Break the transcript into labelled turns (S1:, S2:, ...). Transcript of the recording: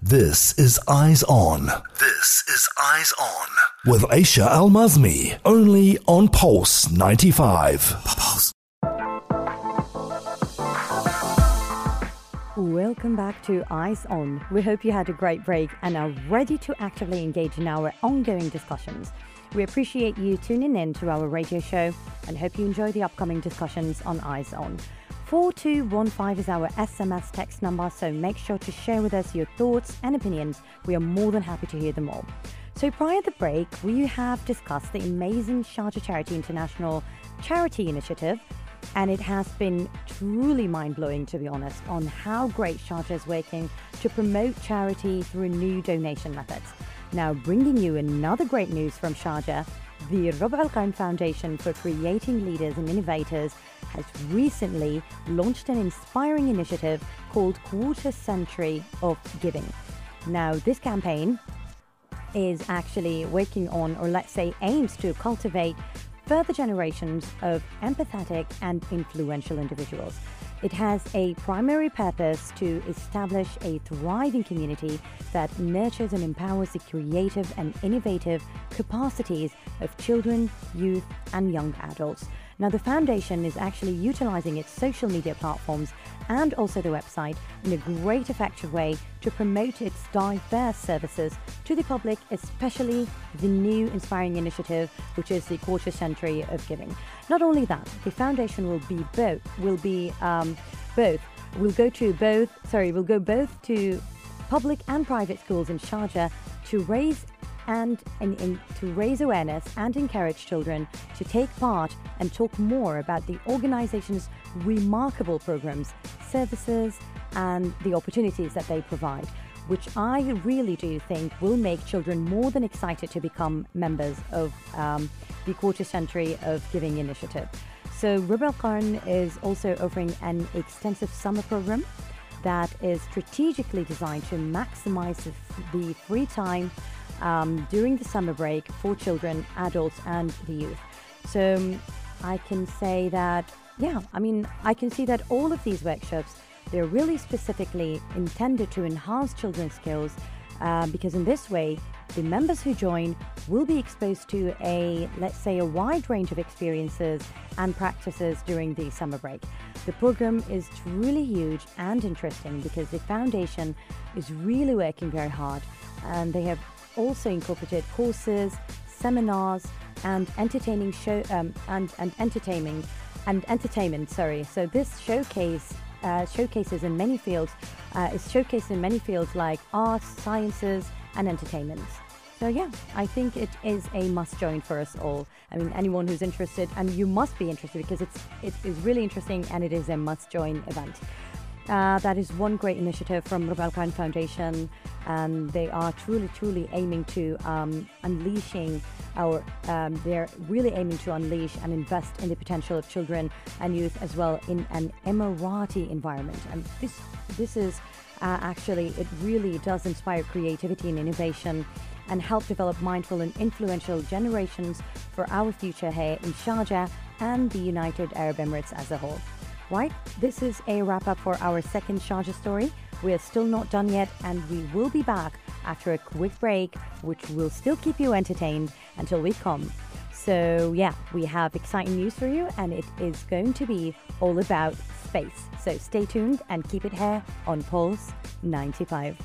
S1: This is Eyes On. This is Eyes On. With Aisha Al Mazmi. Only on Pulse 95. Pulse.
S2: Welcome back to Eyes On. We hope you had a great break and are ready to actively engage in our ongoing discussions. We appreciate you tuning in to our radio show and hope you enjoy the upcoming discussions on Eyes On. 4215 is our SMS text number, so make sure to share with us your thoughts and opinions. We are more than happy to hear them all. So, prior to the break, we have discussed the amazing Sharjah Charity International charity initiative, and it has been truly mind blowing, to be honest, on how great Sharjah is working to promote charity through new donation methods. Now, bringing you another great news from Sharjah the Rubu' Qarn Foundation for Creating Leaders and Innovators has recently launched an inspiring initiative called Quarter Century of Giving. Now, this campaign is actually working on, or let's say, aims to cultivate further generations of empathetic and influential individuals. It has a primary purpose to establish a thriving community that nurtures and empowers the creative and innovative capacities of children, youth, and young adults. Now, the foundation is actually utilizing its social media platforms and also the website in a great effective way to promote its diverse services to the public, especially the new inspiring initiative, which is the quarter century of giving. Not only that, the foundation will be both will be um, both. Will go to both sorry will go both to public and private schools in Sharjah to raise and, and, and, to raise awareness and encourage children to take part and talk more about the organization's remarkable programs, services, and the opportunities that they provide, which I really do think will make children more than excited to become members of um, the Quarter Century of Giving initiative. So, Rubu' Qarn is also offering an extensive summer program that is strategically designed to maximize the free time um, during the summer break for children, adults, and the youth. So um, I can say that, yeah, I mean, I can see that all of these workshops, they're really specifically intended to enhance children's skills uh, because in this way, the members who join will be exposed to a, let's say, a wide range of experiences and practices during the summer break. The program is truly huge and interesting because the foundation is really working very hard and they have also incorporated courses, seminars, and entertaining show um, and and entertaining and entertainment. Sorry. So this showcase uh, showcases in many fields uh, is showcased in many fields like arts, sciences, and entertainment. So yeah, I think it is a must join for us all. I mean, anyone who's interested, and you must be interested because it's it is really interesting and it is a must join event. Uh, that is one great initiative from Rubu' Qarn Foundation, and they are truly, truly aiming to um, unleashing our. Um, they're really aiming to unleash and invest in the potential of children and youth as well in an Emirati environment. And this, this is uh, actually, it really does inspire creativity and innovation and help develop mindful and influential generations for our future here in Sharjah and the United Arab Emirates as a whole. Right, this is a wrap up for our second Sharjah story. We are still not done yet, and we will be back after a quick break, which will still keep you entertained until we come. So, yeah, we have exciting news for you, and it is going to be all about space. So, stay tuned and keep it here on Pulse 95.